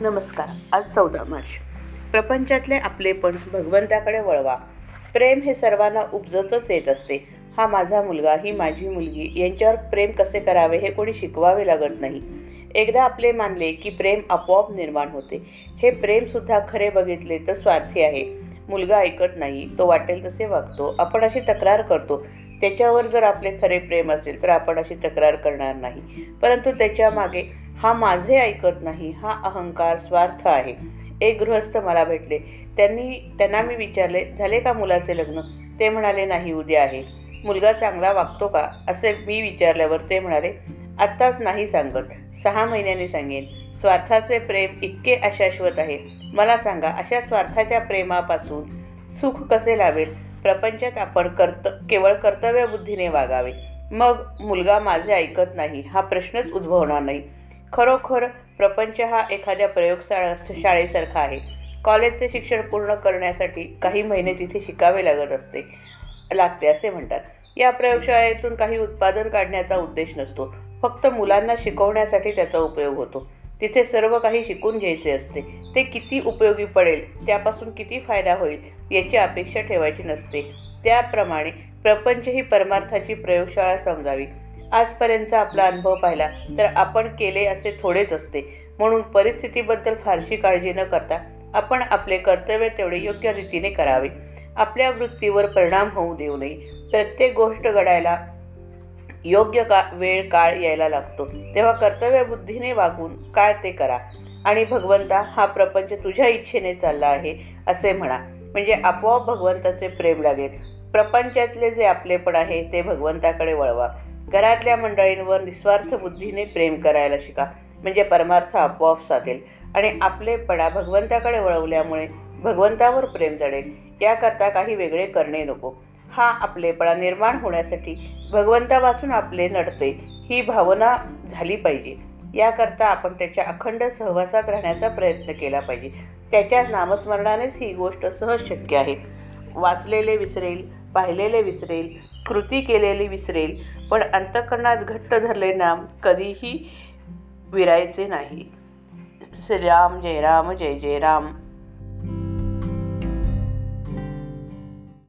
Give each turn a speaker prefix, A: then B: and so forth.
A: नमस्कार आज चौदा मार्च. प्रपंचातले आपलेपण भगवंताकडे वळवा. प्रेम हे सर्वांना उपजतच येत असते. हा माझा मुलगा ही माझी मुलगी यांच्यावर प्रेम कसे करावे हे कोणी शिकवावे लागत नाही. एकदा आपले मानले की प्रेम आपोआप निर्माण होते. हे प्रेमसुद्धा खरे बघितले तर स्वार्थी आहे. मुलगा ऐकत नाही तो वाटेल तसे वागतो. आपण अशी तक्रार करतो. त्याच्यावर जर आपले खरे प्रेम असेल तर आपण अशी तक्रार करणार नाही. परंतु त्याच्यामागे हा माझे ऐकत नाही हा अहंकार स्वार्थ आहे. एक गृहस्थ मला भेटले. त्यांनी त्यांना मी विचारले झाले का मुलाचे लग्न? ते म्हणाले नाही उद्या आहे. मुलगा चांगला वागतो का? असे मी विचारल्यावर ते म्हणाले आत्ताच नाही सांगत. सहा महिन्यांनी सांगेन. स्वार्थाचे प्रेम इतके अशाश्वत आहे. मला सांगा अशा स्वार्थाच्या प्रेमापासून सुख कसे लावेल प्रपंचात आपण कर्त केवळ कर्तव्यबुद्धीने वागावे. मग मुलगा माझे ऐकत नाही. हा प्रश्नच उद्भवणार नाही. खरोखर प्रपंच हा एखाद्या प्रयोगशाळा शाळेसारखा आहे. कॉलेजचे शिक्षण पूर्ण करण्यासाठी काही महिने तिथे शिकावे लागत असते लागते असे म्हणतात. या प्रयोगशाळेतून काही उत्पादन काढण्याचा उद्देश नसतो. फक्त मुलांना शिकवण्यासाठी त्याचा उपयोग होतो. तिथे सर्व काही शिकून घ्यायचे असते. ते किती उपयोगी पडेल त्यापासून किती फायदा होईल याची अपेक्षा ठेवायची नसते. त्याप्रमाणे प्रपंच ही परमार्थाची प्रयोगशाळा समजावी. आजपर्यंतचा आपला अनुभव पाहिला तर आपण केले असे थोडेच असते. म्हणून परिस्थितीबद्दल फारशी काळजी न करता आपण आपले कर्तव्य तेवढे योग्य रीतीने करावे. आपल्या वृत्तीवर परिणाम होऊ देऊ नये. प्रत्येक गोष्ट घडायला योग्य का वेळ काळ यायला लागतो. तेव्हा कर्तव्यबुद्धीने वागून काय ते करा. आणि भगवंता हा प्रपंच तुझ्या इच्छेने चालला आहे असे म्हणा. म्हणजे आपोआप भगवंताचे प्रेम लागेल. प्रपंचातले जे आपलेपण आहे ते भगवंताकडे वळवा. घरातल्या मंडळींवर निस्वार्थ बुद्धीने प्रेम करायला शिका. म्हणजे परमार्थ आपोआप साधेल. आणि आपलेपणा भगवंताकडे वळवल्यामुळे भगवंतावर प्रेम जडेल. याकरता काही वेगळे करणे नको. हा आपलेपणा निर्माण होण्यासाठी भगवंतापासून आपले नडते. ही भावना झाली पाहिजे. याकरता आपण त्याच्या अखंड सहवासात राहण्याचा प्रयत्न केला पाहिजे. त्याच्या नामस्मरणानेच ही गोष्ट सहज शक्य आहे. वाचलेले विसरेल पाहिलेले विसरेल कृती केलेली विसरेल पण अंतकरणात घट्ट झाले नाम कधीही विरायचे नाही. श्रीराम जय राम जय जय राम.